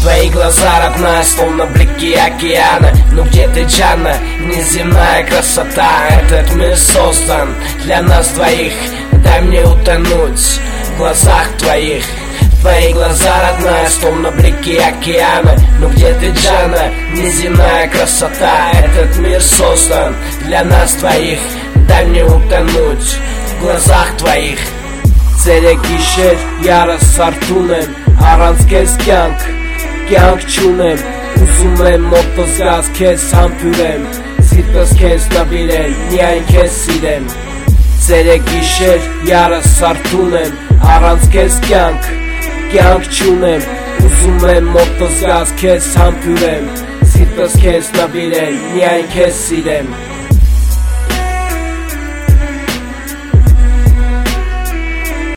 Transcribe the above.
Твои глаза, родная, словно блики океана. Ну где ты, Джанна? Неземная красота. Этот мир создан для нас двоих. Дай мне утонуть в глазах твоих. Твои глаза, родная, словно блики океана. Ну где ты, Джана, неземная красота. Этот мир создан для нас двоих. Дай мне утонуть в глазах твоих. Сенек ишер, ярас сартуным, аранскез кянк կյանք, կյանք չունեմ Ուզում եմ մոտս գաս քեզ համբուրեմ Սիրտս քեզ նվիրեմ, միայն քեզ սիրեմ Ցերեկ իշեր յարս սարդուն եմ Առանց քեզ կյանք, կյանք չունեմ Ուզում եմ մոտս գաս քեզ համբուրեմ Սիրտս քեզ նվիրեմ, միայն քեզ սիրեմ